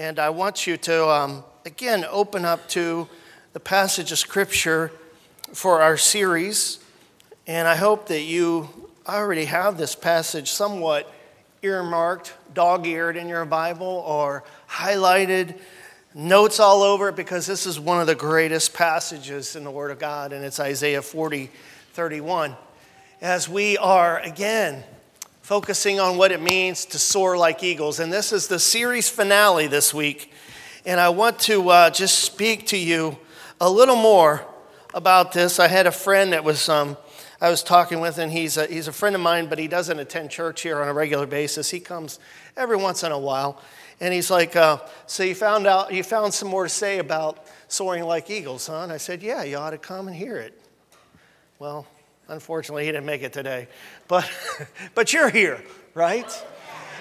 And I want you to, um, again, open up to the passage of Scripture for our series. And I hope that you already have this passage somewhat earmarked, dog eared in your Bible, or highlighted, notes all over it, because this is one of the greatest passages in the Word of God, and it's Isaiah 40 31. As we are, again, focusing on what it means to soar like eagles. And this is the series finale this week. And I want to uh, just speak to you a little more about this. I had a friend that was. Um, I was talking with, and he's a, he's a friend of mine, but he doesn't attend church here on a regular basis. He comes every once in a while, and he's like, uh, "So you found out you found some more to say about soaring like eagles, huh?" And I said, "Yeah, you ought to come and hear it." Well, Unfortunately, he didn't make it today. But, but you're here, right?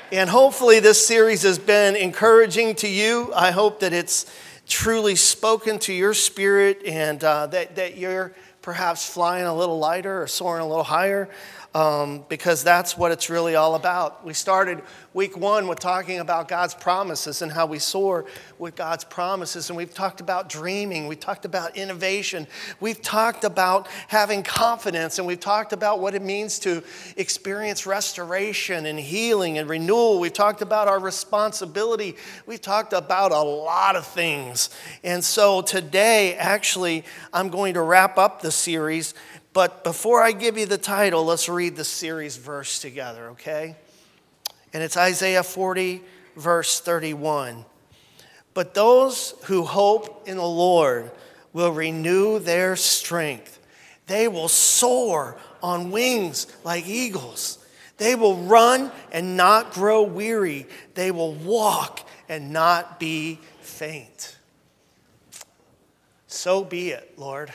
And hopefully, this series has been encouraging to you. I hope that it's truly spoken to your spirit and uh, that, that you're perhaps flying a little lighter or soaring a little higher um, because that's what it's really all about. We started week one with talking about God's promises and how we soar with God's promises. And we've talked about dreaming, we've talked about innovation, we've talked about having confidence, and we've talked about what it means to experience restoration and healing and renewal. We've talked about our responsibility, we've talked about a lot of things. And so today, actually, I'm going to wrap up the series but before I give you the title, let's read the series verse together, okay? And it's Isaiah 40, verse 31. But those who hope in the Lord will renew their strength. They will soar on wings like eagles. They will run and not grow weary. They will walk and not be faint. So be it, Lord.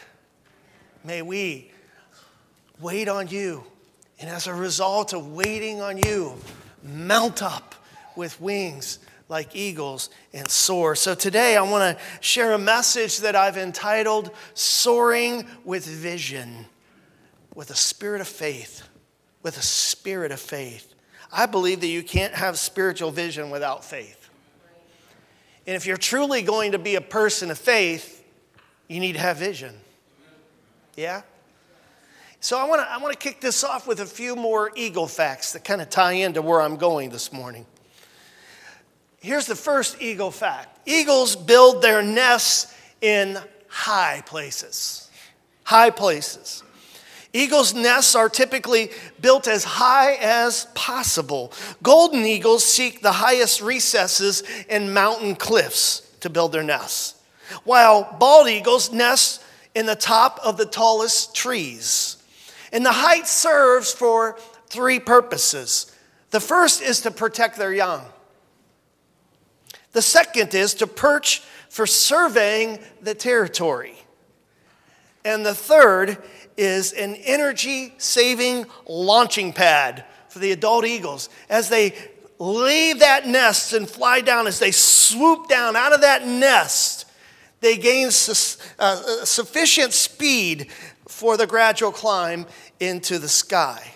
May we wait on you. And as a result of waiting on you, mount up with wings like eagles and soar. So today I want to share a message that I've entitled Soaring with Vision, with a spirit of faith. With a spirit of faith. I believe that you can't have spiritual vision without faith. And if you're truly going to be a person of faith, you need to have vision. Yeah? So I want to I want to kick this off with a few more eagle facts that kind of tie into where I'm going this morning. Here's the first eagle fact. Eagles build their nests in high places. High places. Eagles' nests are typically built as high as possible. Golden eagles seek the highest recesses in mountain cliffs to build their nests, while bald eagles nest in the top of the tallest trees. And the height serves for three purposes. The first is to protect their young. The second is to perch for surveying the territory. And the third is an energy saving launching pad for the adult eagles as they leave that nest and fly down, as they swoop down out of that nest. They gain su- uh, sufficient speed for the gradual climb into the sky.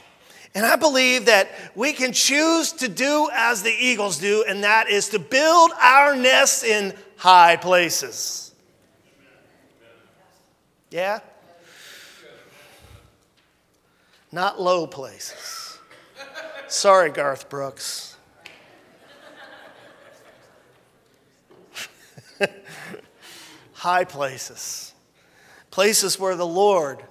And I believe that we can choose to do as the eagles do, and that is to build our nests in high places. Yeah? Not low places. Sorry, Garth Brooks. high places. Places where the Lord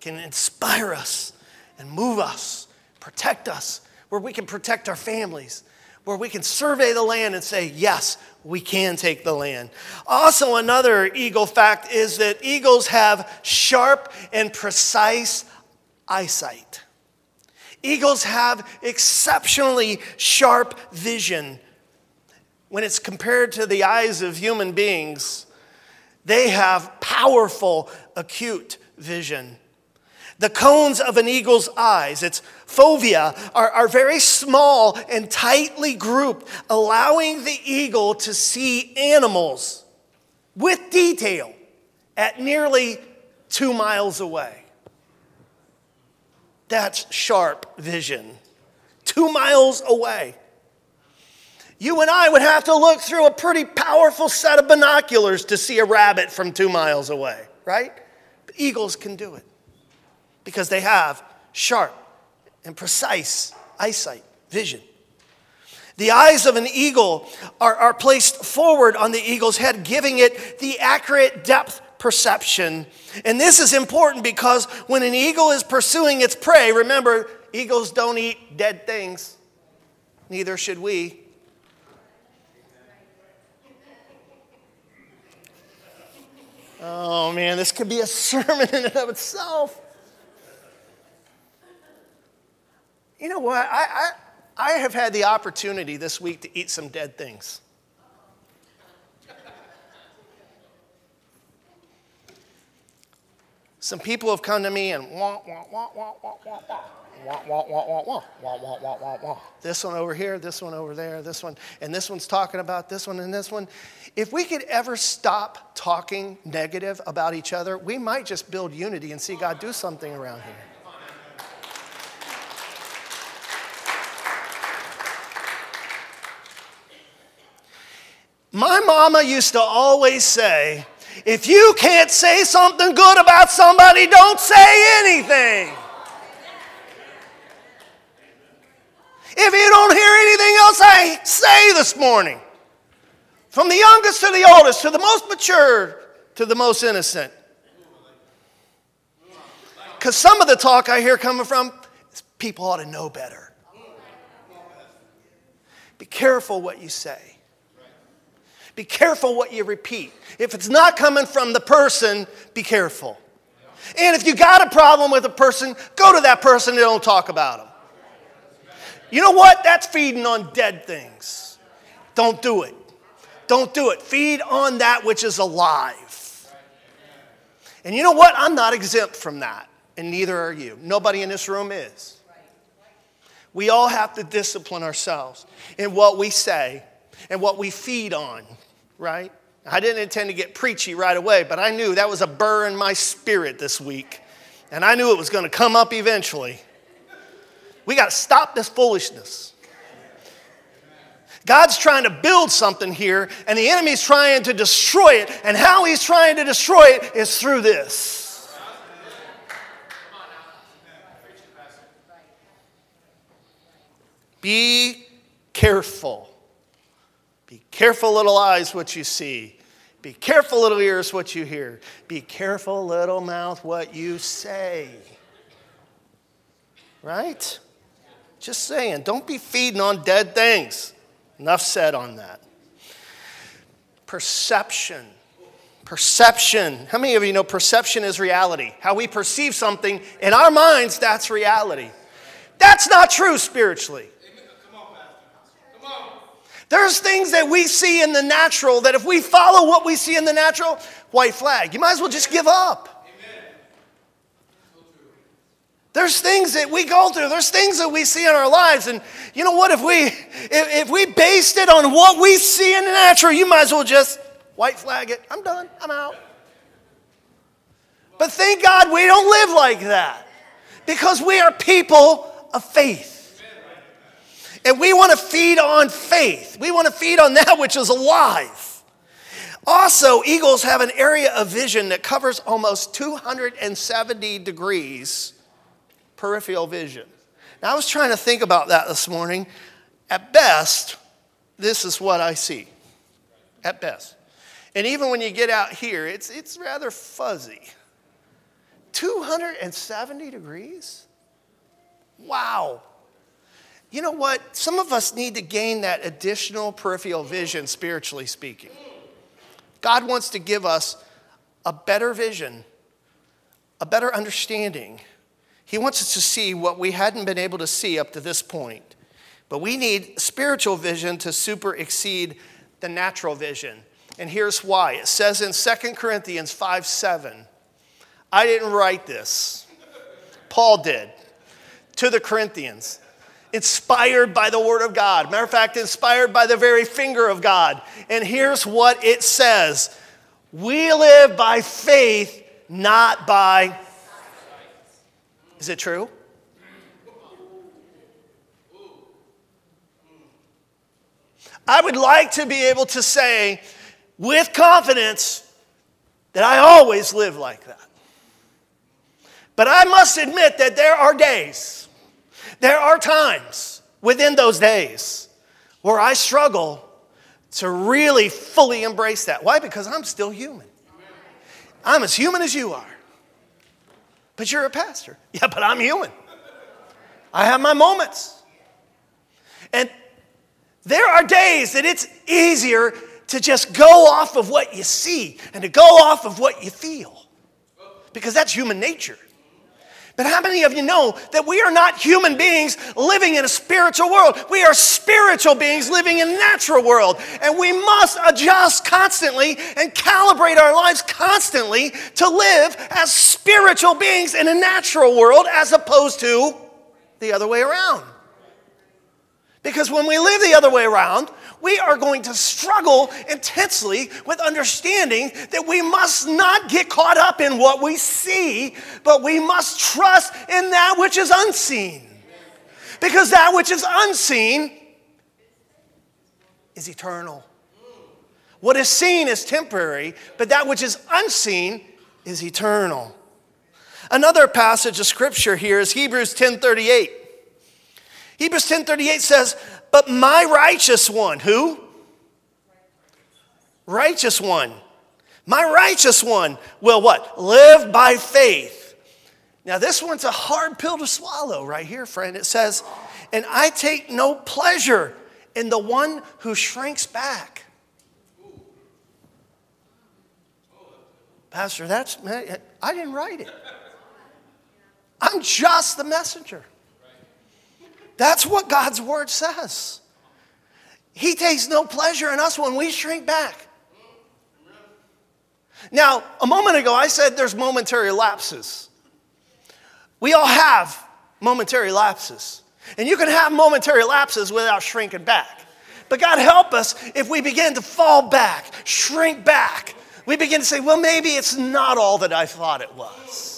can inspire us and move us, protect us, where we can protect our families, where we can survey the land and say, yes, we can take the land. Also, another eagle fact is that eagles have sharp and precise eyesight. Eagles have exceptionally sharp vision. When it's compared to the eyes of human beings, they have powerful, acute vision. The cones of an eagle's eyes, its fovea, are, are very small and tightly grouped, allowing the eagle to see animals with detail at nearly two miles away. That's sharp vision. Two miles away. you and I would have to look through a pretty powerful set of binoculars to see a rabbit from two miles away, right? But eagles can do it because they have sharp and precise eyesight, vision. The eyes of an eagle are, are placed forward on the eagle's head, giving it the accurate depth perception. And this is important because when an eagle is pursuing its prey, remember, eagles don't eat dead things, neither should we. Oh man, this could be a sermon in and of itself. You know what? I, I, I have had the opportunity this week to eat some dead things. Some people have come to me and wah, wah, wah, wah, wah, wah, wah. Wah, wah, wah, wah, wah, wah, wah, wah, wah, wah. This one over here, this one over there, this one, and this one's talking about this one and this one. If we could ever stop talking negative about each other, we might just build unity and see God do something around here. My mama used to always say, if you can't say something good about somebody, don't say anything. If you don't hear anything else I say this morning, from the youngest to the oldest, to the most mature to the most innocent. Because some of the talk I hear coming from people ought to know better. Be careful what you say. Be careful what you repeat. If it's not coming from the person, be careful. And if you got a problem with a person, go to that person and don't talk about them. You know what? That's feeding on dead things. Don't do it. Don't do it. Feed on that which is alive. And you know what? I'm not exempt from that, and neither are you. Nobody in this room is. We all have to discipline ourselves in what we say and what we feed on right? I didn't intend to get preachy right away, but I knew that was a burr in my spirit this week. And I knew it was going to come up eventually. We got to stop this foolishness. God's trying to build something here, and the enemy's trying to destroy it. And how he's trying to destroy it is through this. Be careful. Careful, little eyes, what you see. Be careful, little ears, what you hear. Be careful, little mouth, what you say. Right? Just saying, don't be feeding on dead things. Enough said on that. Perception. Perception. How many of you know perception is reality? How we perceive something in our minds, that's reality. That's not true spiritually. There's things that we see in the natural that if we follow what we see in the natural, white flag. You might as well just give up. There's things that we go through. There's things that we see in our lives. And you know what? If we if, if we based it on what we see in the natural, you might as well just white flag it. I'm done. I'm out. But thank God we don't live like that. Because we are people of faith. And we want to feed on faith. We want to feed on that which is alive. Also, eagles have an area of vision that covers almost 270 degrees peripheral vision. Now, I was trying to think about that this morning. At best, this is what I see. At best. And even when you get out here, it's, it's rather fuzzy. 270 degrees? Wow. You know what? Some of us need to gain that additional peripheral vision, spiritually speaking. God wants to give us a better vision, a better understanding. He wants us to see what we hadn't been able to see up to this point. But we need spiritual vision to super exceed the natural vision. And here's why it says in 2 Corinthians 5 7, I didn't write this, Paul did to the Corinthians inspired by the Word of God. Matter of fact, inspired by the very finger of God. And here's what it says We live by faith, not by. Is it true? I would like to be able to say with confidence that I always live like that. But I must admit that there are days, there are times within those days where I struggle to really fully embrace that. Why? Because I'm still human. I'm as human as you are. But you're a pastor. Yeah, but I'm human. I have my moments. And there are days that it's easier to just go off of what you see and to go off of what you feel because that's human nature. But how many of you know that we are not human beings living in a spiritual world? We are spiritual beings living in a natural world. And we must adjust constantly and calibrate our lives constantly to live as spiritual beings in a natural world as opposed to the other way around. Because when we live the other way around, we are going to struggle intensely with understanding that we must not get caught up in what we see, but we must trust in that which is unseen. Because that which is unseen is eternal. What is seen is temporary, but that which is unseen is eternal. Another passage of scripture here is Hebrews 10:38. Hebrews 10:38 says, "But my righteous one, who? Righteous one. My righteous one will what? Live by faith." Now this one's a hard pill to swallow right here, friend. It says, "And I take no pleasure in the one who shrinks back." Pastor, that's I didn't write it. I'm just the messenger. That's what God's word says. He takes no pleasure in us when we shrink back. Now, a moment ago, I said there's momentary lapses. We all have momentary lapses. And you can have momentary lapses without shrinking back. But God help us if we begin to fall back, shrink back. We begin to say, well, maybe it's not all that I thought it was.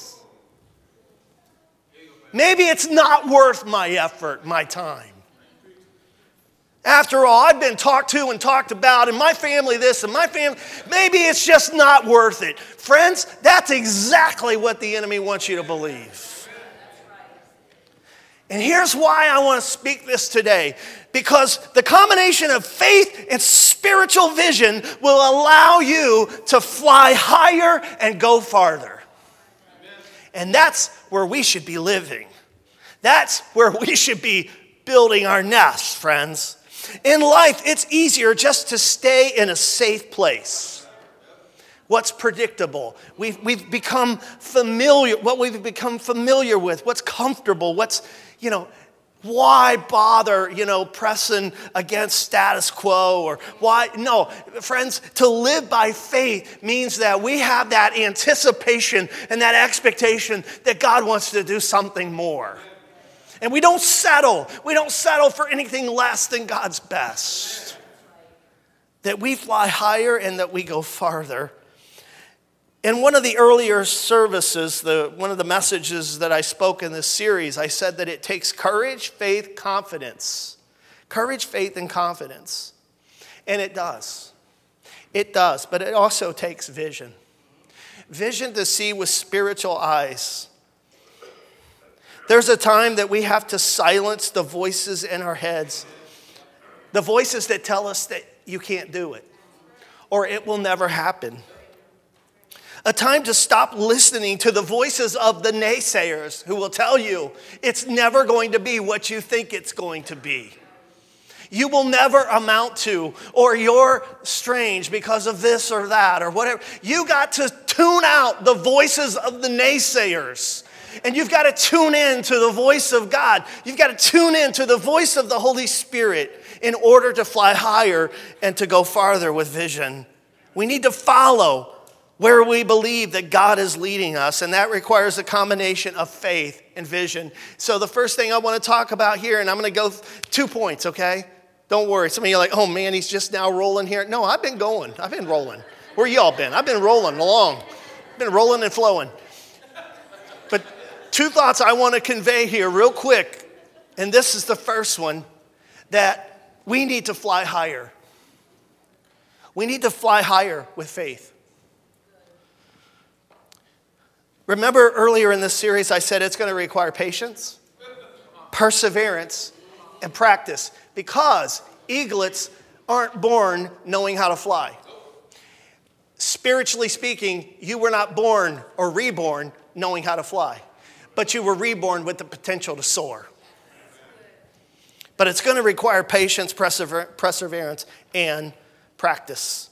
Maybe it's not worth my effort, my time. After all, I've been talked to and talked about, and my family this and my family, maybe it's just not worth it. Friends, that's exactly what the enemy wants you to believe. And here's why I want to speak this today because the combination of faith and spiritual vision will allow you to fly higher and go farther. And that's where we should be living. That's where we should be building our nests, friends. In life, it's easier just to stay in a safe place. What's predictable? We've, we've become familiar, what we've become familiar with, what's comfortable, what's, you know, why bother, you know, pressing against status quo or why? No, friends, to live by faith means that we have that anticipation and that expectation that God wants to do something more. And we don't settle. We don't settle for anything less than God's best. That we fly higher and that we go farther. In one of the earlier services, the, one of the messages that I spoke in this series, I said that it takes courage, faith, confidence. Courage, faith, and confidence. And it does. It does, but it also takes vision. Vision to see with spiritual eyes. There's a time that we have to silence the voices in our heads, the voices that tell us that you can't do it or it will never happen a time to stop listening to the voices of the naysayers who will tell you it's never going to be what you think it's going to be. You will never amount to, or you're strange because of this or that, or whatever. You got to tune out the voices of the naysayers. And you've got to tune in to the voice of God. You've got to tune in to the voice of the Holy Spirit in order to fly higher and to go farther with vision. We need to follow where we believe that God is leading us, and that requires a combination of faith and vision. So, the first thing I want to talk about here, and I'm going to go two points, okay? Don't worry. Some of you are like, oh man, he's just now rolling here. No, I've been going, I've been rolling. Where y'all been? I've been rolling along, been rolling and flowing. But two thoughts I want to convey here, real quick, and this is the first one that we need to fly higher. We need to fly higher with faith. Remember earlier in this series, I said it's going to require patience, perseverance, and practice because eaglets aren't born knowing how to fly. Spiritually speaking, you were not born or reborn knowing how to fly, but you were reborn with the potential to soar. But it's going to require patience, persever- perseverance, and practice.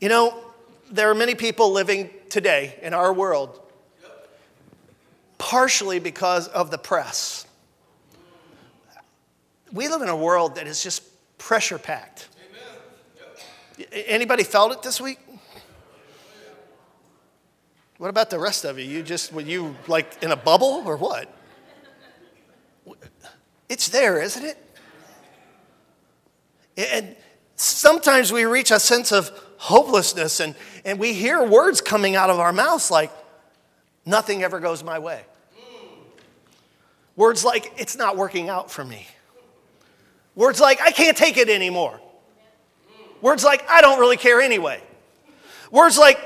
You know, there are many people living today in our world partially because of the press. We live in a world that is just pressure packed. Anybody felt it this week? What about the rest of you? You just, were you like in a bubble or what? It's there, isn't it? And sometimes we reach a sense of hopelessness and, and we hear words coming out of our mouths like, nothing ever goes my way. Words like, it's not working out for me. Words like, I can't take it anymore. Words like, I don't really care anyway. Words like,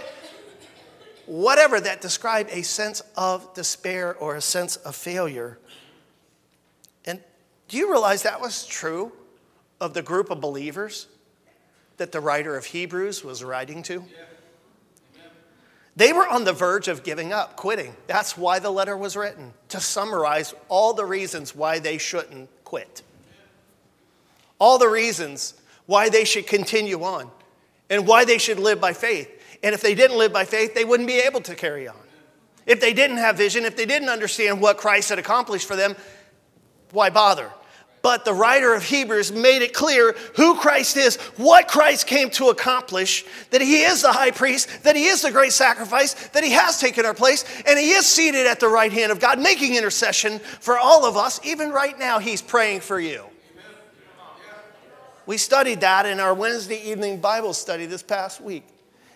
whatever that describe a sense of despair or a sense of failure. And do you realize that was true of the group of believers that the writer of Hebrews was writing to? They were on the verge of giving up, quitting. That's why the letter was written, to summarize all the reasons why they shouldn't quit. All the reasons why they should continue on and why they should live by faith. And if they didn't live by faith, they wouldn't be able to carry on. If they didn't have vision, if they didn't understand what Christ had accomplished for them, why bother? But the writer of Hebrews made it clear who Christ is, what Christ came to accomplish, that he is the high priest, that he is the great sacrifice, that he has taken our place, and he is seated at the right hand of God, making intercession for all of us. Even right now, he's praying for you. We studied that in our Wednesday evening Bible study this past week.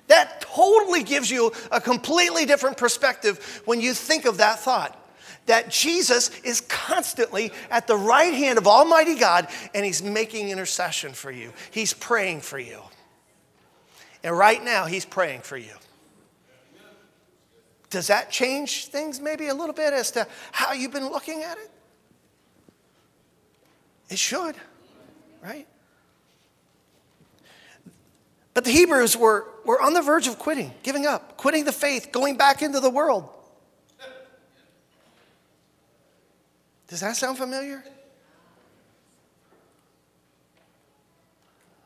That totally gives you a completely different perspective when you think of that thought that Jesus is constantly at the right hand of Almighty God and He's making intercession for you. He's praying for you. And right now, He's praying for you. Does that change things maybe a little bit as to how you've been looking at it? It should, right? But the Hebrews were, were on the verge of quitting, giving up, quitting the faith, going back into the world. Does that sound familiar?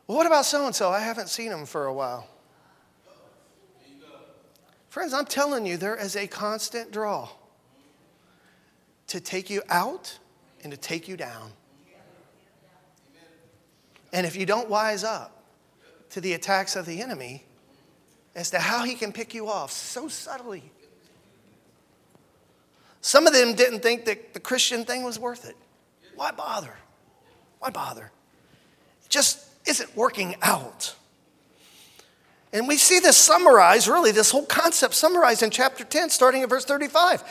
Well, what about so and so? I haven't seen him for a while. Friends, I'm telling you, there is a constant draw to take you out and to take you down. And if you don't wise up to the attacks of the enemy as to how he can pick you off so subtly, some of them didn't think that the Christian thing was worth it. Why bother? Why bother? It just isn't working out. And we see this summarized, really, this whole concept summarized in chapter 10, starting at verse 35.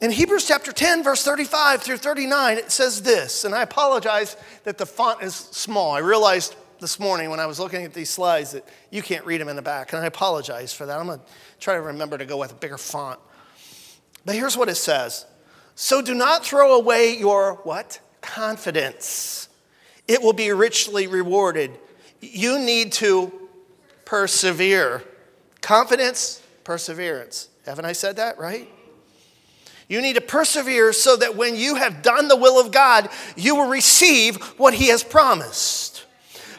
In Hebrews chapter 10, verse 35 through 39, it says this, and I apologize that the font is small. I realized this morning when I was looking at these slides that you can't read them in the back, and I apologize for that. I'm going to try to remember to go with a bigger font. But here's what it says So do not throw away your what? Confidence. It will be richly rewarded. You need to persevere. Confidence, perseverance. Haven't I said that right? You need to persevere so that when you have done the will of God, you will receive what He has promised.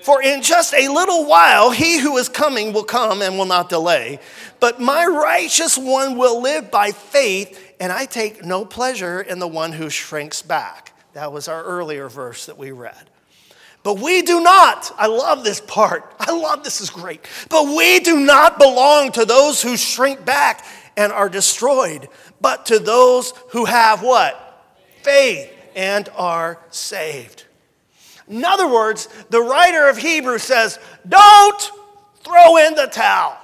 For in just a little while, He who is coming will come and will not delay. But my righteous one will live by faith, and I take no pleasure in the one who shrinks back. That was our earlier verse that we read. But we do not, I love this part. I love this is great. But we do not belong to those who shrink back and are destroyed, but to those who have what? Faith and are saved. In other words, the writer of Hebrews says, don't throw in the towel.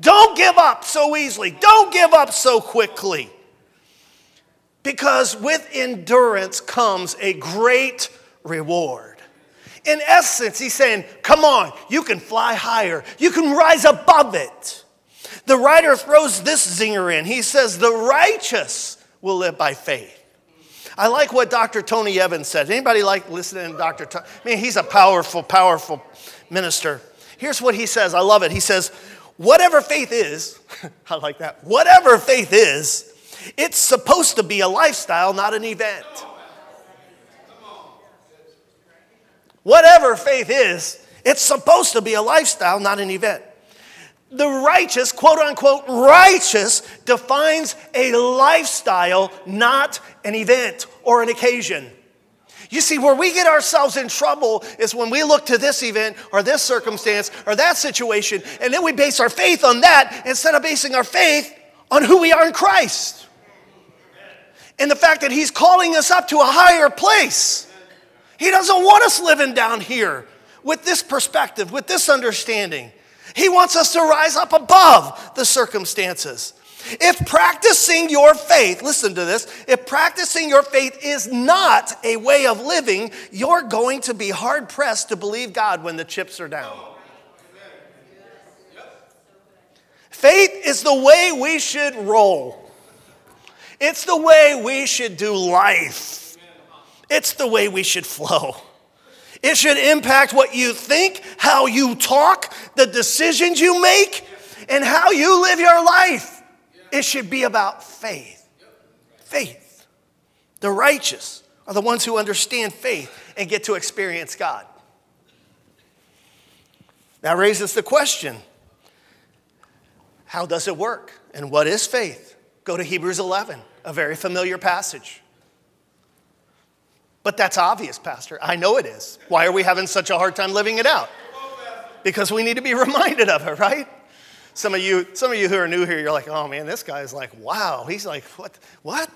Don't give up so easily. Don't give up so quickly. Because with endurance comes a great reward. In essence, he's saying, Come on, you can fly higher, you can rise above it. The writer throws this zinger in. He says, The righteous will live by faith. I like what Dr. Tony Evans said. Anybody like listening to Dr. Tony? I mean, he's a powerful, powerful minister. Here's what he says. I love it. He says, Whatever faith is, I like that. Whatever faith is, it's supposed to be a lifestyle, not an event. Whatever faith is, it's supposed to be a lifestyle, not an event. The righteous, quote unquote, righteous defines a lifestyle, not an event or an occasion. You see, where we get ourselves in trouble is when we look to this event or this circumstance or that situation, and then we base our faith on that instead of basing our faith on who we are in Christ. And the fact that He's calling us up to a higher place. He doesn't want us living down here with this perspective, with this understanding. He wants us to rise up above the circumstances. If practicing your faith, listen to this, if practicing your faith is not a way of living, you're going to be hard pressed to believe God when the chips are down. Faith is the way we should roll, it's the way we should do life. It's the way we should flow. It should impact what you think, how you talk, the decisions you make, and how you live your life. It should be about faith. Faith. The righteous are the ones who understand faith and get to experience God. That raises the question how does it work? And what is faith? Go to Hebrews 11, a very familiar passage. But that's obvious, Pastor. I know it is. Why are we having such a hard time living it out? Because we need to be reminded of it, right? Some of you, some of you who are new here, you're like, oh man, this guy's like, wow. He's like, what? What?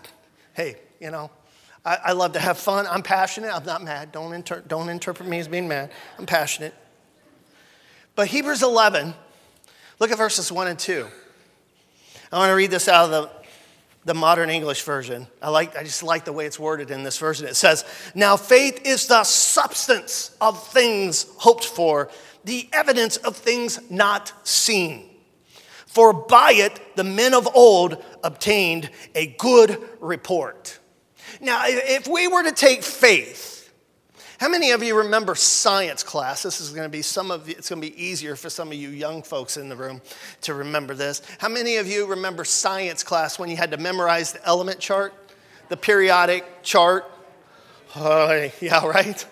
Hey, you know, I, I love to have fun. I'm passionate. I'm not mad. Don't, inter- don't interpret me as being mad. I'm passionate. But Hebrews 11, look at verses 1 and 2. I want to read this out of the the modern English version. I like I just like the way it's worded in this version. It says, "Now faith is the substance of things hoped for, the evidence of things not seen. For by it the men of old obtained a good report." Now, if we were to take faith how many of you remember science class? This is going to be some of you, it's going to be easier for some of you young folks in the room to remember this. How many of you remember science class when you had to memorize the element chart, the periodic chart? Uh, yeah, right?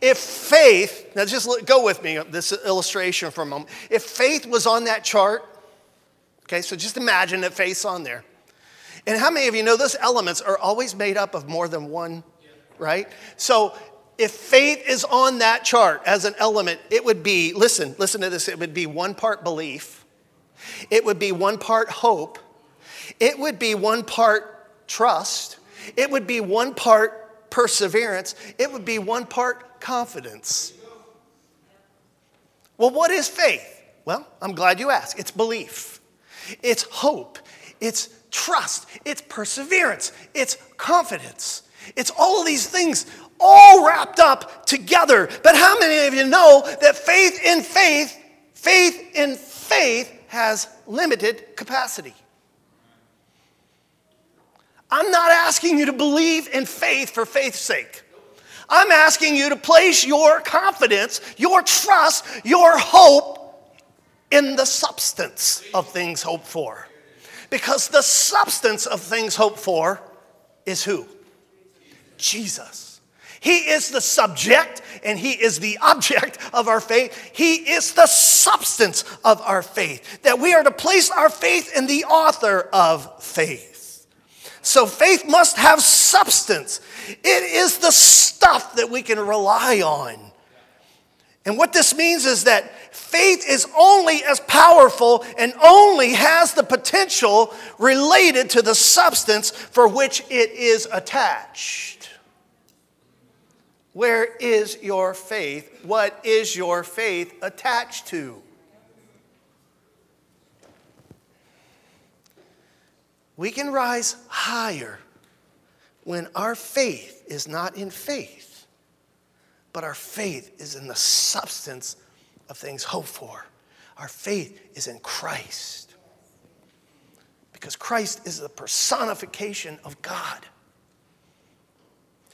If faith, now just go with me, this illustration for a moment. If faith was on that chart, okay, so just imagine that faith's on there. And how many of you know those elements are always made up of more than one, right? So if faith is on that chart as an element, it would be, listen, listen to this, it would be one part belief, it would be one part hope, it would be one part trust, it would be one part perseverance, it would be one part confidence. Well, what is faith? Well, I'm glad you asked. It's belief, it's hope, it's trust, it's perseverance, it's confidence. It's all of these things all wrapped up together. But how many of you know that faith in faith, faith in faith has limited capacity? I'm not asking you to believe in faith for faith's sake. I'm asking you to place your confidence, your trust, your hope in the substance of things hoped for. Because the substance of things hoped for is who? Jesus. He is the subject and He is the object of our faith. He is the substance of our faith. That we are to place our faith in the author of faith. So faith must have substance, it is the stuff that we can rely on. And what this means is that faith is only as powerful and only has the potential related to the substance for which it is attached. Where is your faith? What is your faith attached to? We can rise higher when our faith is not in faith, but our faith is in the substance of things hoped for. Our faith is in Christ. Because Christ is the personification of God.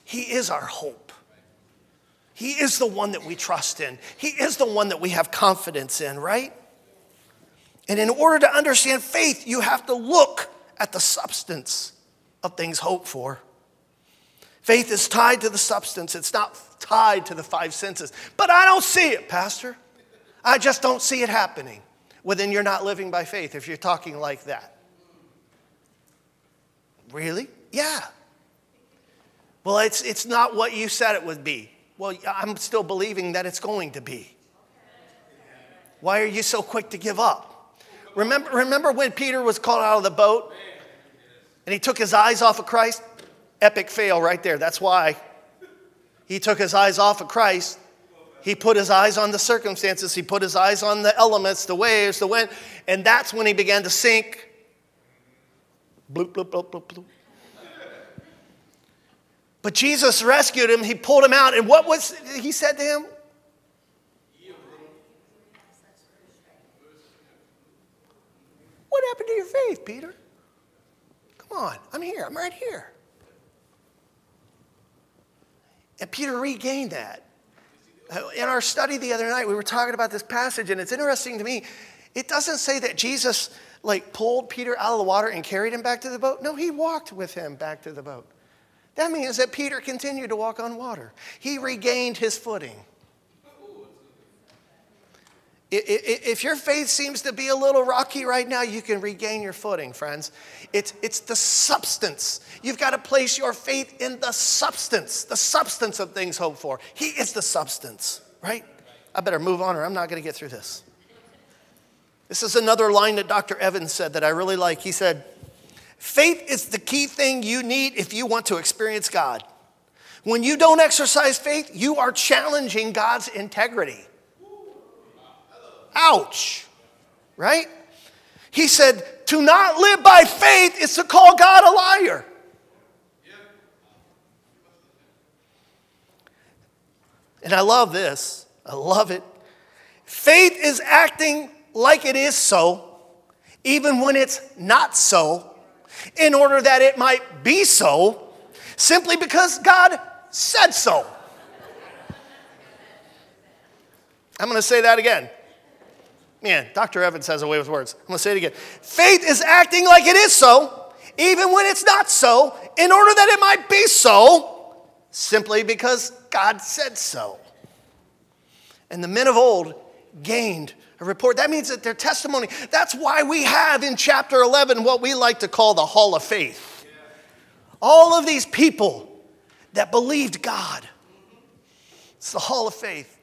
He is our hope. He is the one that we trust in. He is the one that we have confidence in, right? And in order to understand faith, you have to look at the substance of things hoped for. Faith is tied to the substance, it's not tied to the five senses. But I don't see it, Pastor. I just don't see it happening. Well, then you're not living by faith if you're talking like that. Really? Yeah. Well, it's, it's not what you said it would be. Well, I'm still believing that it's going to be. Why are you so quick to give up? Remember, remember when Peter was called out of the boat and he took his eyes off of Christ? Epic fail right there. That's why he took his eyes off of Christ. He put his eyes on the circumstances. He put his eyes on the elements, the waves, the wind. And that's when he began to sink. Bloop, bloop, bloop, bloop, bloop. But Jesus rescued him. He pulled him out. And what was he said to him? What happened to your faith, Peter? Come on, I'm here. I'm right here. And Peter regained that. Uh, in our study the other night, we were talking about this passage, and it's interesting to me. It doesn't say that Jesus like pulled Peter out of the water and carried him back to the boat. No, he walked with him back to the boat. That means that Peter continued to walk on water. He regained his footing. If your faith seems to be a little rocky right now, you can regain your footing, friends. It's, it's the substance. You've got to place your faith in the substance, the substance of things hoped for. He is the substance, right? I better move on or I'm not going to get through this. This is another line that Dr. Evans said that I really like. He said, Faith is the key thing you need if you want to experience God. When you don't exercise faith, you are challenging God's integrity. Ouch. Right? He said, to not live by faith is to call God a liar. And I love this. I love it. Faith is acting like it is so, even when it's not so, in order that it might be so, simply because God said so. I'm going to say that again. Man, Dr. Evans has a way with words. I'm going to say it again. Faith is acting like it is so, even when it's not so, in order that it might be so, simply because God said so. And the men of old gained a report. That means that their testimony, that's why we have in chapter 11 what we like to call the Hall of Faith. All of these people that believed God. It's the Hall of Faith.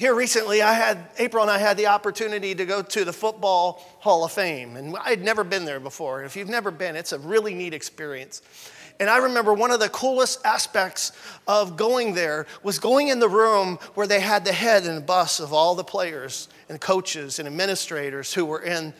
Here recently, I had, April and I had the opportunity to go to the Football Hall of Fame, and I had never been there before. If you've never been, it's a really neat experience. And I remember one of the coolest aspects of going there was going in the room where they had the head and bust of all the players and coaches and administrators who were in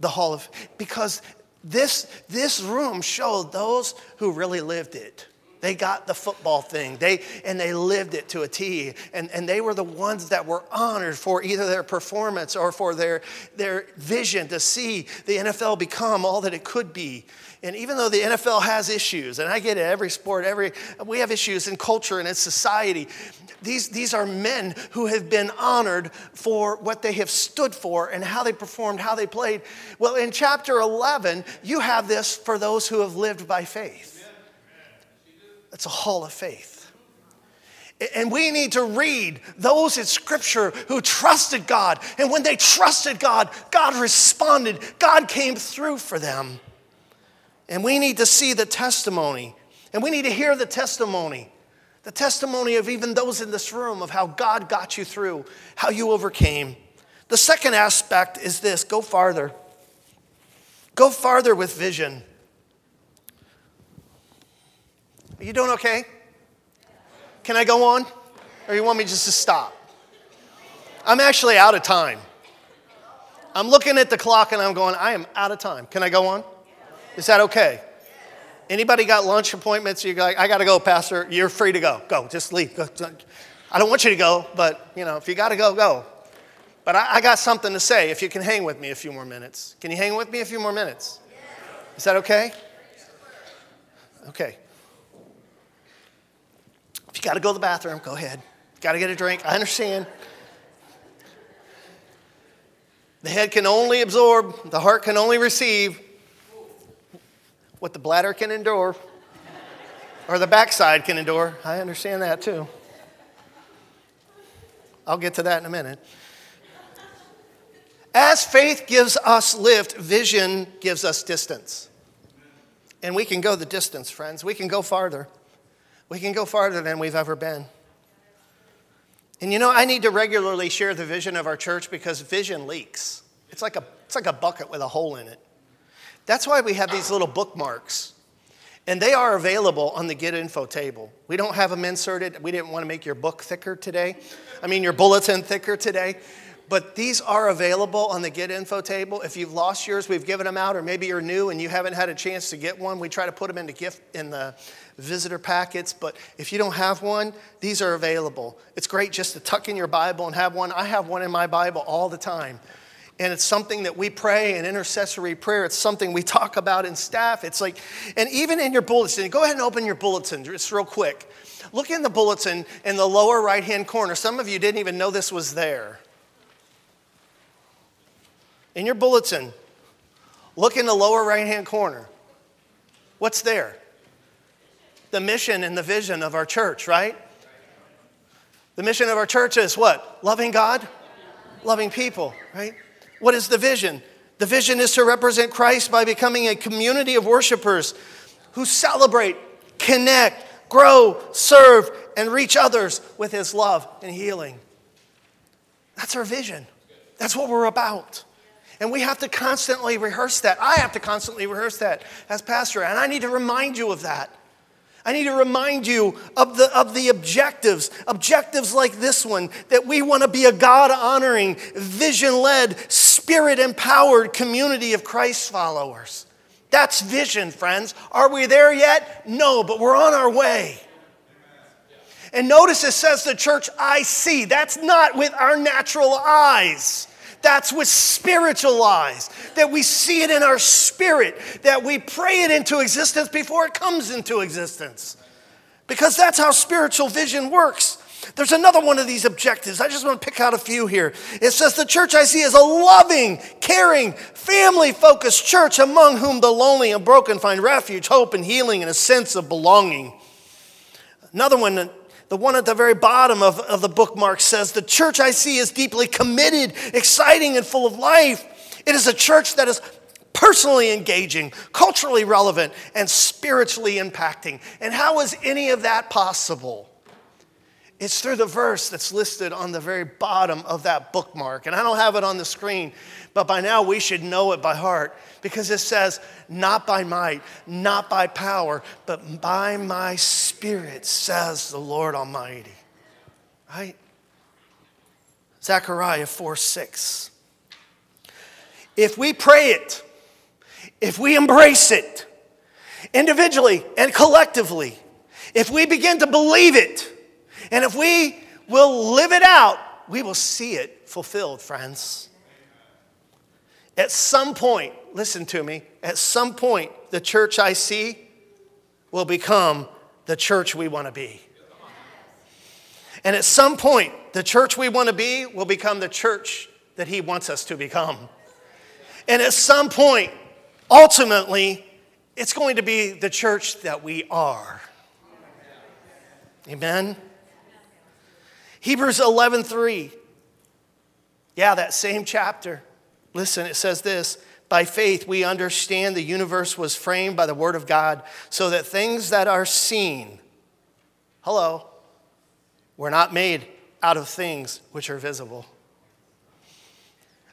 the Hall of because this, this room showed those who really lived it. They got the football thing. They, and they lived it to a T. And, and they were the ones that were honored for either their performance or for their, their vision to see the NFL become all that it could be. And even though the NFL has issues, and I get it, every sport, every we have issues in culture and in society. These, these are men who have been honored for what they have stood for and how they performed, how they played. Well, in chapter 11, you have this for those who have lived by faith. It's a hall of faith. And we need to read those in Scripture who trusted God. And when they trusted God, God responded, God came through for them. And we need to see the testimony. And we need to hear the testimony. The testimony of even those in this room of how God got you through, how you overcame. The second aspect is this go farther. Go farther with vision. Are you doing okay? Can I go on? Or you want me just to stop? I'm actually out of time. I'm looking at the clock and I'm going, I am out of time. Can I go on? Is that okay? Anybody got lunch appointments? You're like, I got to go, Pastor. You're free to go. Go, just leave. Go. I don't want you to go, but you know, if you got to go, go. But I, I, got something to say. If you can hang with me a few more minutes, can you hang with me a few more minutes? Is that okay? Okay. You got to go to the bathroom, go ahead. Got to get a drink. I understand. The head can only absorb, the heart can only receive what the bladder can endure or the backside can endure. I understand that too. I'll get to that in a minute. As faith gives us lift, vision gives us distance. And we can go the distance, friends. We can go farther. We can go farther than we've ever been. And you know, I need to regularly share the vision of our church because vision leaks. It's like a, it's like a bucket with a hole in it. That's why we have these little bookmarks. And they are available on the Get Info table. We don't have them inserted. We didn't want to make your book thicker today. I mean, your bulletin thicker today. But these are available on the Get Info table. If you've lost yours, we've given them out, or maybe you're new and you haven't had a chance to get one. We try to put them in the gift in the visitor packets. But if you don't have one, these are available. It's great just to tuck in your Bible and have one. I have one in my Bible all the time and it's something that we pray in intercessory prayer. It's something we talk about in staff. It's like, and even in your bulletin, go ahead and open your bulletin just real quick. Look in the bulletin in the lower right hand corner. Some of you didn't even know this was there. In your bulletin, look in the lower right hand corner. What's there? The mission and the vision of our church, right? The mission of our church is what? Loving God, loving people, right? What is the vision? The vision is to represent Christ by becoming a community of worshipers who celebrate, connect, grow, serve, and reach others with his love and healing. That's our vision. That's what we're about. And we have to constantly rehearse that. I have to constantly rehearse that as pastor, and I need to remind you of that. I need to remind you of the, of the objectives, objectives like this one, that we want to be a God honoring, vision led, spirit empowered community of Christ followers. That's vision, friends. Are we there yet? No, but we're on our way. And notice it says the church I see. That's not with our natural eyes. That's with spiritual eyes, that we see it in our spirit, that we pray it into existence before it comes into existence. Because that's how spiritual vision works. There's another one of these objectives. I just want to pick out a few here. It says, The church I see is a loving, caring, family focused church among whom the lonely and broken find refuge, hope, and healing, and a sense of belonging. Another one the one at the very bottom of, of the bookmark says, The church I see is deeply committed, exciting, and full of life. It is a church that is personally engaging, culturally relevant, and spiritually impacting. And how is any of that possible? It's through the verse that's listed on the very bottom of that bookmark. And I don't have it on the screen, but by now we should know it by heart because it says, Not by might, not by power, but by my spirit, says the Lord Almighty. Right? Zechariah 4 6. If we pray it, if we embrace it, individually and collectively, if we begin to believe it, and if we will live it out, we will see it fulfilled, friends. At some point, listen to me, at some point, the church I see will become the church we want to be. And at some point, the church we want to be will become the church that He wants us to become. And at some point, ultimately, it's going to be the church that we are. Amen. Hebrews 11:3. Yeah, that same chapter. Listen, it says this By faith, we understand the universe was framed by the Word of God, so that things that are seen, hello, were not made out of things which are visible.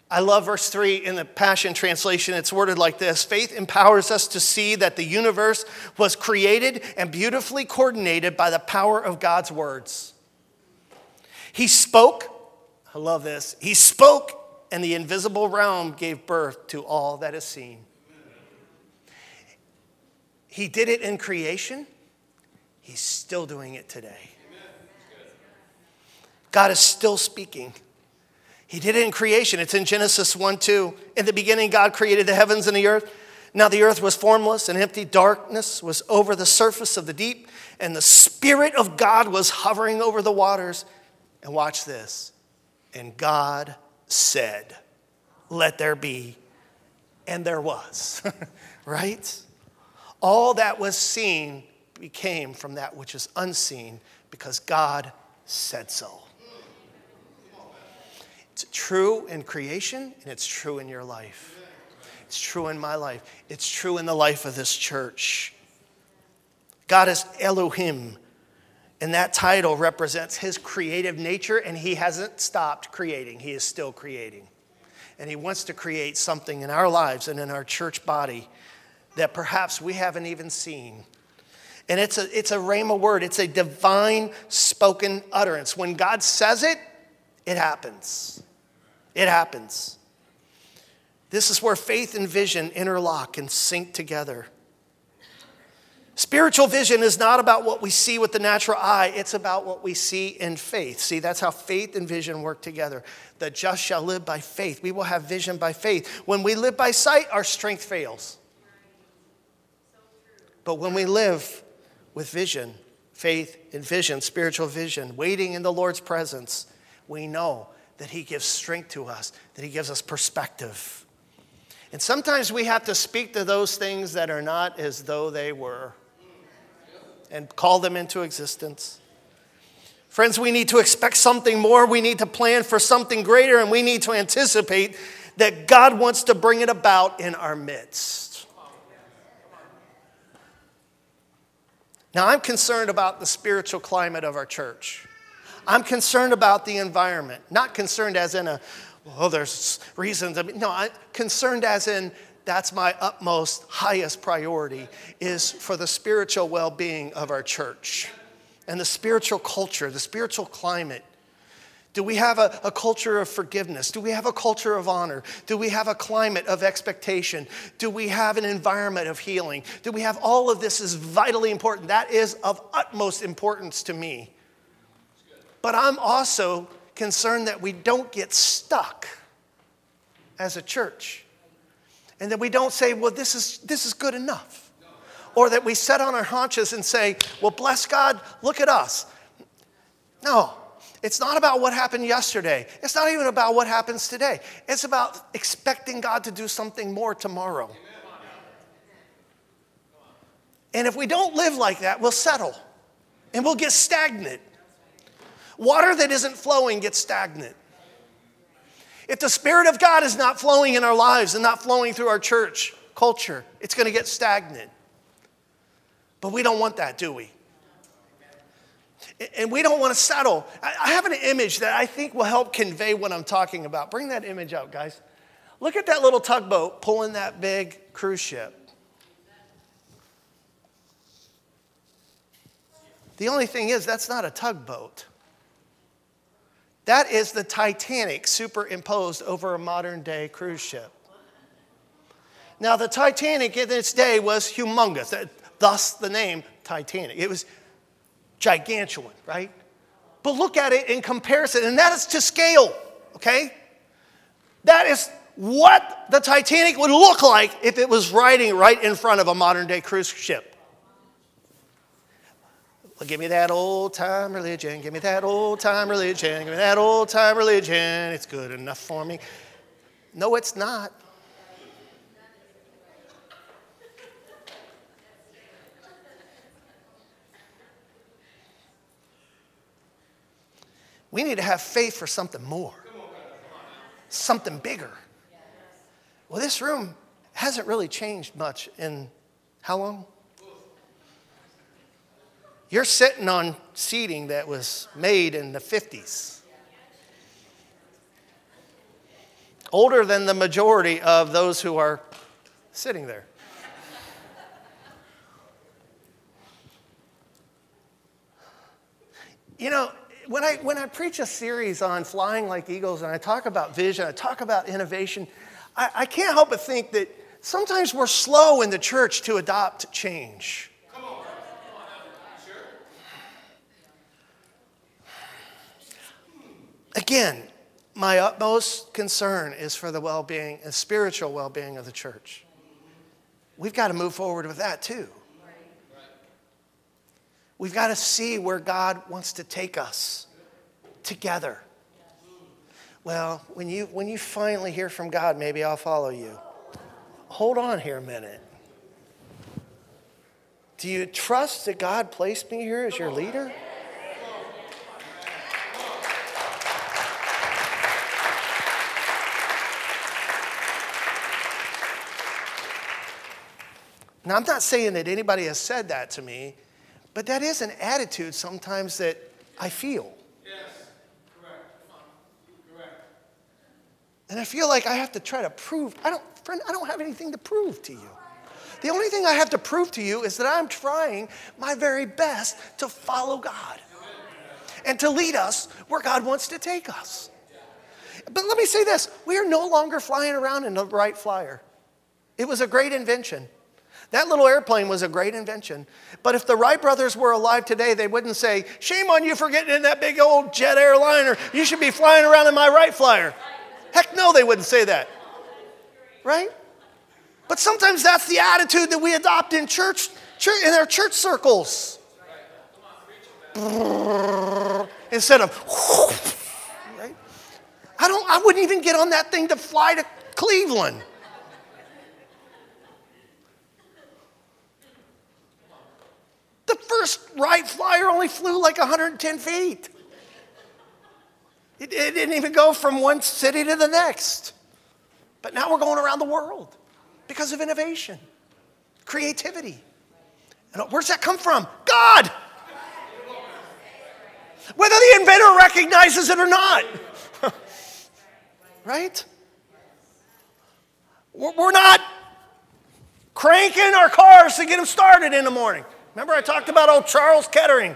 I love verse 3 in the Passion Translation. It's worded like this Faith empowers us to see that the universe was created and beautifully coordinated by the power of God's words. He spoke, I love this, he spoke and the invisible realm gave birth to all that is seen. He did it in creation, He's still doing it today. God is still speaking. He did it in creation. It's in Genesis 1 2. In the beginning, God created the heavens and the earth. Now the earth was formless and empty. Darkness was over the surface of the deep, and the Spirit of God was hovering over the waters. And watch this. And God said, Let there be. And there was. right? All that was seen became from that which is unseen because God said so. It's true in creation and it's true in your life. It's true in my life. It's true in the life of this church. God is Elohim, and that title represents his creative nature, and he hasn't stopped creating. He is still creating. And he wants to create something in our lives and in our church body that perhaps we haven't even seen. And it's a, it's a rhema word, it's a divine spoken utterance. When God says it, it happens. It happens. This is where faith and vision interlock and sync together. Spiritual vision is not about what we see with the natural eye, it's about what we see in faith. See, that's how faith and vision work together. The just shall live by faith. We will have vision by faith. When we live by sight, our strength fails. But when we live with vision, faith and vision, spiritual vision, waiting in the Lord's presence, we know that He gives strength to us, that He gives us perspective. And sometimes we have to speak to those things that are not as though they were and call them into existence. Friends, we need to expect something more. We need to plan for something greater, and we need to anticipate that God wants to bring it about in our midst. Now, I'm concerned about the spiritual climate of our church. I'm concerned about the environment, not concerned as in a, well, there's reasons. I mean, no, I'm concerned as in that's my utmost, highest priority is for the spiritual well being of our church and the spiritual culture, the spiritual climate. Do we have a, a, culture of forgiveness? Do we have a culture of honor? Do we have a climate of expectation? Do we have an environment of healing? Do we have all of this is vitally important? That is of utmost importance to me. But I'm also concerned that we don't get stuck as a church and that we don't say, well, this is, this is good enough. Or that we sit on our haunches and say, well, bless God, look at us. No, it's not about what happened yesterday. It's not even about what happens today. It's about expecting God to do something more tomorrow. And if we don't live like that, we'll settle and we'll get stagnant. Water that isn't flowing gets stagnant. If the Spirit of God is not flowing in our lives and not flowing through our church culture, it's going to get stagnant. But we don't want that, do we? And we don't want to settle. I have an image that I think will help convey what I'm talking about. Bring that image out, guys. Look at that little tugboat pulling that big cruise ship. The only thing is, that's not a tugboat. That is the Titanic superimposed over a modern day cruise ship. Now, the Titanic in its day was humongous, thus the name Titanic. It was gigantuan, right? But look at it in comparison, and that is to scale, okay? That is what the Titanic would look like if it was riding right in front of a modern day cruise ship. Well, give me that old time religion. Give me that old time religion. Give me that old time religion. It's good enough for me. No, it's not. We need to have faith for something more, something bigger. Well, this room hasn't really changed much in how long? You're sitting on seating that was made in the 50s. Older than the majority of those who are sitting there. You know, when I, when I preach a series on flying like eagles and I talk about vision, I talk about innovation, I, I can't help but think that sometimes we're slow in the church to adopt change. Again, my utmost concern is for the well being and uh, spiritual well being of the church. We've got to move forward with that too. We've got to see where God wants to take us together. Well, when you, when you finally hear from God, maybe I'll follow you. Hold on here a minute. Do you trust that God placed me here as your leader? Now, I'm not saying that anybody has said that to me, but that is an attitude sometimes that I feel. Yes, correct. Correct. And I feel like I have to try to prove, I don't, friend, I don't have anything to prove to you. The only thing I have to prove to you is that I'm trying my very best to follow God and to lead us where God wants to take us. But let me say this we are no longer flying around in the Wright Flyer. It was a great invention. That little airplane was a great invention. But if the Wright brothers were alive today, they wouldn't say, Shame on you for getting in that big old jet airliner. You should be flying around in my Wright Flyer. Heck no, they wouldn't say that. Right? But sometimes that's the attitude that we adopt in church, church in our church circles. Instead of, right? I don't I wouldn't even get on that thing to fly to Cleveland. The first Wright Flyer only flew like 110 feet. It, it didn't even go from one city to the next. But now we're going around the world because of innovation, creativity. And where's that come from? God! Whether the inventor recognizes it or not. right? We're not cranking our cars to get them started in the morning. Remember, I talked about old Charles Kettering.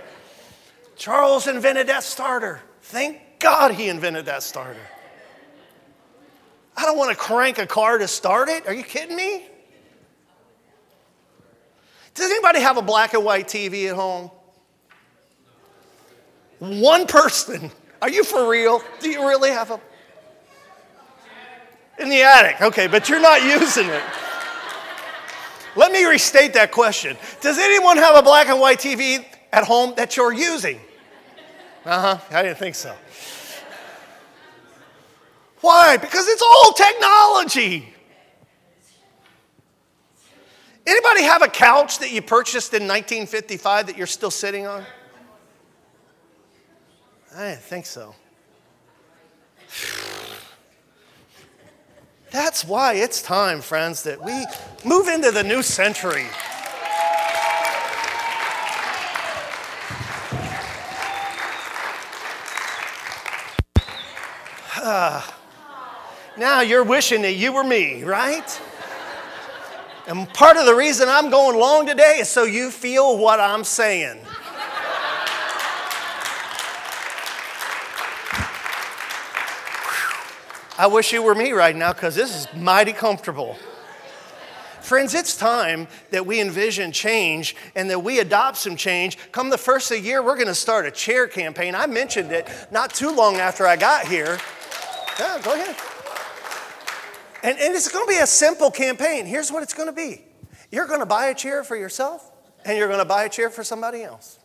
Charles invented that starter. Thank God he invented that starter. I don't want to crank a car to start it. Are you kidding me? Does anybody have a black and white TV at home? One person. Are you for real? Do you really have a? In the attic. Okay, but you're not using it. Let me restate that question. Does anyone have a black and white TV at home that you're using? Uh huh, I didn't think so. Why? Because it's all technology. Anybody have a couch that you purchased in 1955 that you're still sitting on? I didn't think so. That's why it's time, friends, that we move into the new century. Uh, now you're wishing that you were me, right? And part of the reason I'm going long today is so you feel what I'm saying. I wish you were me right now because this is mighty comfortable. Friends, it's time that we envision change and that we adopt some change. Come the first of the year, we're going to start a chair campaign. I mentioned it not too long after I got here. Yeah, go ahead. And, and it's going to be a simple campaign. Here's what it's going to be you're going to buy a chair for yourself, and you're going to buy a chair for somebody else.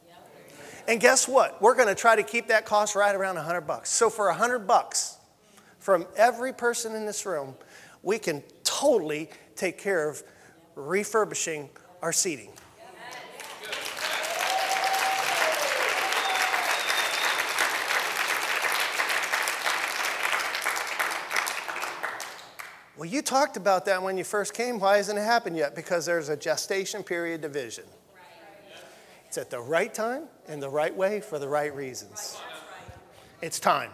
And guess what? We're going to try to keep that cost right around 100 bucks. So for 100 bucks, from every person in this room, we can totally take care of refurbishing our seating. Well, you talked about that when you first came. Why hasn't it happened yet? Because there's a gestation period division. It's at the right time, and the right way, for the right reasons. It's time.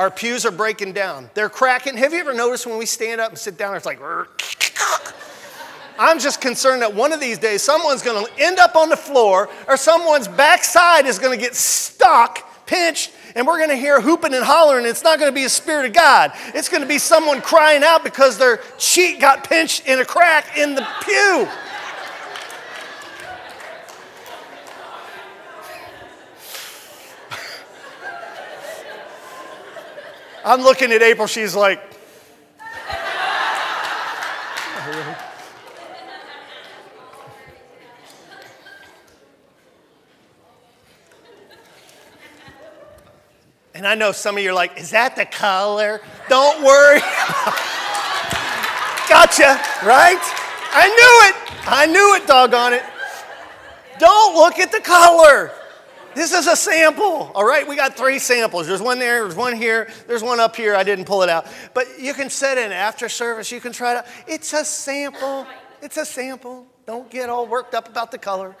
Our pews are breaking down. They're cracking. Have you ever noticed when we stand up and sit down, it's like, I'm just concerned that one of these days someone's going to end up on the floor or someone's backside is going to get stuck, pinched, and we're going to hear hooping and hollering. It's not going to be a spirit of God. It's going to be someone crying out because their cheek got pinched in a crack in the pew. I'm looking at April. She's like, And I know some of you are like, is that the color? Don't worry. gotcha, right? I knew it. I knew it, doggone it. Don't look at the color. This is a sample, all right? We got three samples. There's one there, there's one here, there's one up here. I didn't pull it out. But you can set in after service, you can try it out. It's a sample. It's a sample. Don't get all worked up about the color.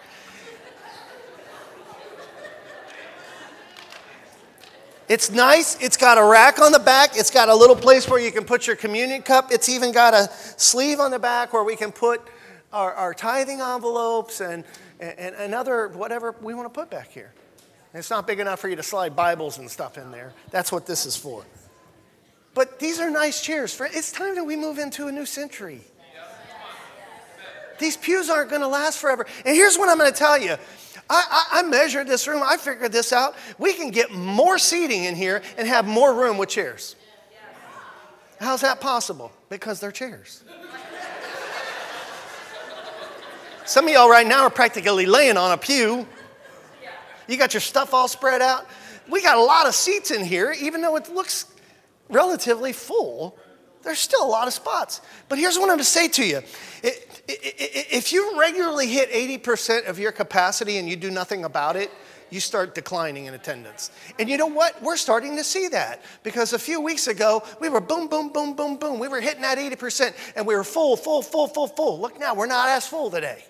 It's nice. It's got a rack on the back. It's got a little place where you can put your communion cup. It's even got a sleeve on the back where we can put our, our tithing envelopes and, and, and other whatever we want to put back here. It's not big enough for you to slide Bibles and stuff in there. That's what this is for. But these are nice chairs. It's time that we move into a new century. These pews aren't going to last forever. And here's what I'm going to tell you I, I, I, measured this room, I figured this out. We can get more seating in here and have more room with chairs. How's that possible? Because they're chairs. Some of y'all right now are practically laying on a pew. You got your stuff all spread out. We got a lot of seats in here, even though it looks relatively full. There's still a lot of spots. But here's what I'm going to say to you if you regularly hit 80% of your capacity and you do nothing about it, you start declining in attendance. And you know what? We're starting to see that because a few weeks ago, we were boom, boom, boom, boom, boom. We were hitting that 80% and we were full, full, full, full, full. Look now, we're not as full today.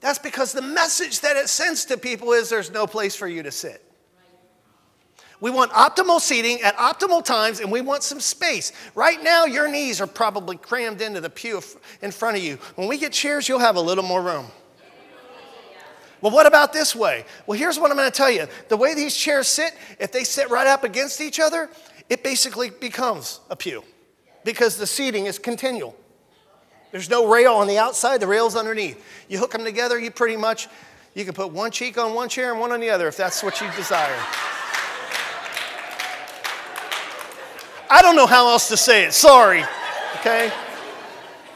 That's because the message that it sends to people is there's no place for you to sit. We want optimal seating at optimal times, and we want some space. Right now, your knees are probably crammed into the pew in front of you. When we get chairs, you'll have a little more room. Well, what about this way? Well, here's what I'm going to tell you. The way these chairs sit, if they sit right up against each other, it basically becomes a pew because the seating is continual. There's no rail on the outside, the rail's underneath. You hook them together, you pretty much you can put one cheek on one chair and one on the other if that's what you desire. I don't know how else to say it. Sorry. Okay?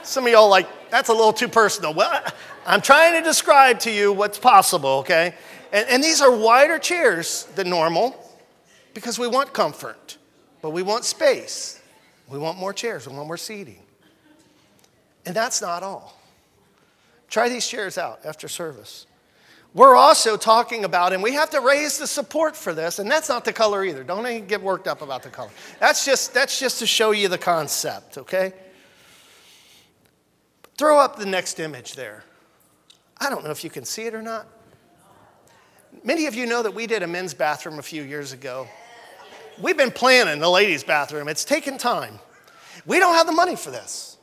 Some of y'all like, that's a little too personal. Well, I'm trying to describe to you what's possible, okay? And, and these are wider chairs than normal because we want comfort, but we want space. We want more chairs, we want more seating. And that's not all. Try these chairs out after service. We're also talking about, and we have to raise the support for this, and that's not the color either. Don't get worked up about the color. That's just, that's just to show you the concept, okay? Throw up the next image there. I don't know if you can see it or not. Many of you know that we did a men's bathroom a few years ago. We've been planning the ladies' bathroom, it's taken time. We don't have the money for this,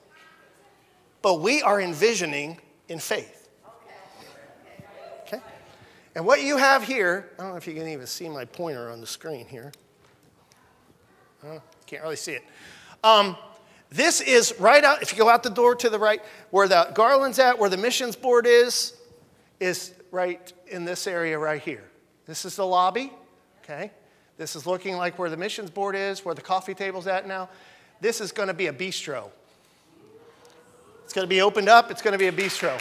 but we are envisioning in faith. Okay? And what you have here, I don't know if you can even see my pointer on the screen here. Uh, can't really see it. Um, this is right out, if you go out the door to the right, where the garland's at, where the missions board is, is right in this area right here. This is the lobby, okay? This is looking like where the missions board is, where the coffee table's at now. This is to be a bistro. It's going to be opened up, it's going to be a bistro.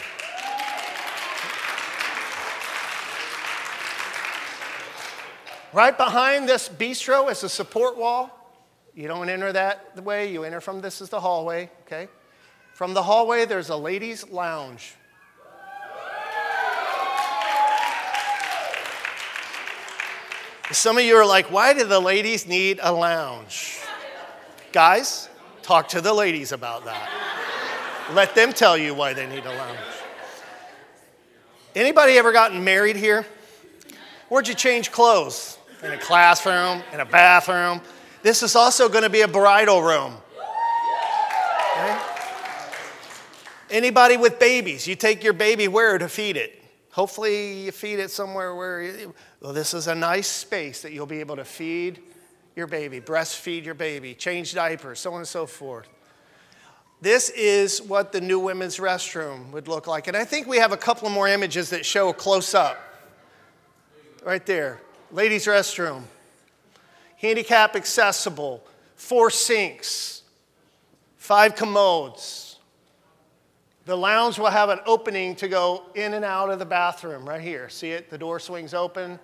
Right behind this bistro is a support wall. You don't enter that the way, you enter from this is the hallway, okay? From the hallway, there's a ladies' lounge. Some of you are like, why do the ladies need a lounge? Guys, talk to the ladies about that. Let them tell you why they need a lounge. Anybody ever gotten married here? Where'd you change clothes? in a classroom, in a bathroom. This is also going to be a bridal room. Okay? Anybody with babies, you take your baby where to feed it? Hopefully, you feed it somewhere where, you, well, this is a nice space that you'll be able to feed your baby, breastfeed your baby, change diapers, so on and so forth. This is what the new women's restroom would look like. And I think we have a couple more images that show a close up. Right there. Ladies' restroom. Handicap accessible. Four sinks. Five commodes the lounge will have an opening to go in and out of the bathroom right here. See it? The door swings open.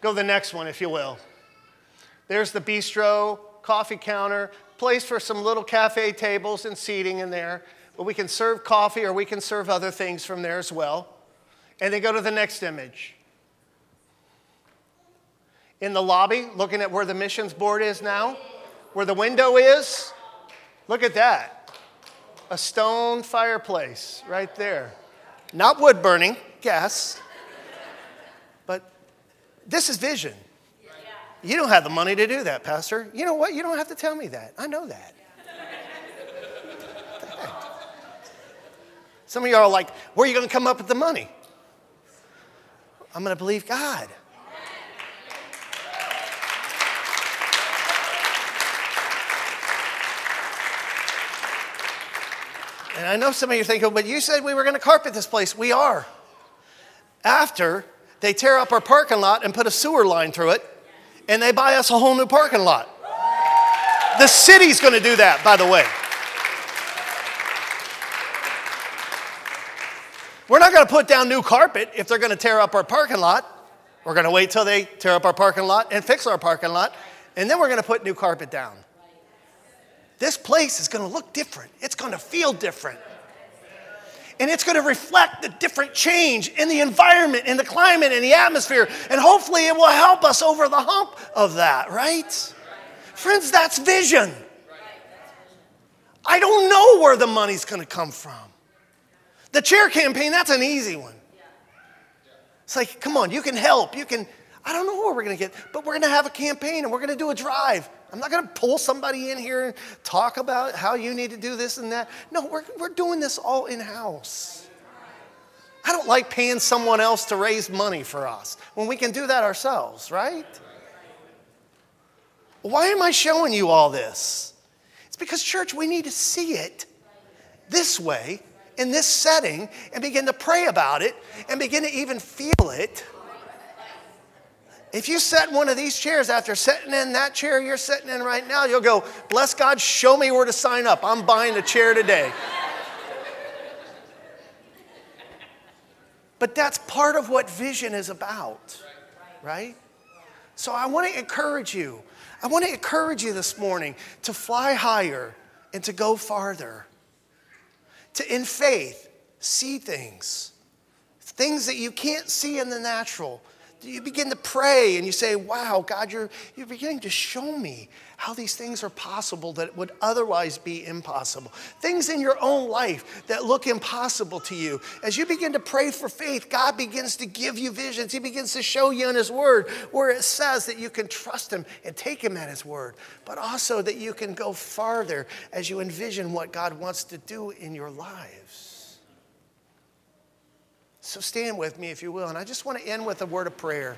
Go to the next one, if you will. There's the bistro, coffee counter, place for some little cafe tables and seating in there. But we can serve coffee or we can serve other things from there as well. And then go to the next image. In the lobby, looking at where the missions board is now, where the window is, look at that a stone fireplace right there. Not wood burning, gas. But this is vision. You don't have the money to do that, Pastor. You know what? You don't have to tell me that. I know that. Some of y'all are like, where are you going to come up with the money? I'm going to believe God. And I know some of you are thinking, but you said we were going to carpet this place. We are. After they tear up our parking lot and put a sewer line through it, and they buy us a whole new parking lot. The city's to do that, by the way. We're not to put down new carpet if they're to tear up our parking lot. We're to wait till they tear up our parking lot and fix our parking lot, and then we're to put new carpet down this place is to look different. It's to feel different. And it's going to reflect the different change in the environment, in the climate, in the atmosphere. And hopefully it will help us over the hump of that, right? Friends, that's vision. I don't know where the money's going to come from. The chair campaign, that's an easy one. It's like, come on, you can help. You can, I don't know where we're going to get, but we're going to have a campaign and we're going to do a drive. I'm not going to pull somebody in here and talk about how you need to do this and that. No, we're, we're doing this all in house. I don't like paying someone else to raise money for us when we can do that ourselves, right? Why am I showing you all this? It's because, church, we need to see it this way, in this setting, and begin to pray about it and begin to even feel it if you set one of these chairs after sitting in that chair you're sitting in right now, you'll go, Bless God, show me where to sign up. I'm buying a chair today. but that's part of what vision is about, right? So I want to encourage you. I want to encourage you this morning to fly higher and to go farther. To, in faith, see things, things that you can't see in the natural you begin to pray and you say, Wow, God, you're, you're beginning to show me how these things are possible that would otherwise be impossible. Things in your own life that look impossible to you. As you begin to pray for faith, God begins to give you visions. He begins to show you in His Word where it says that you can trust Him and take Him at His Word, but also that you can go farther as you envision what God wants to do in your lives. So stand with me if you will. And I just want to end with a word of prayer.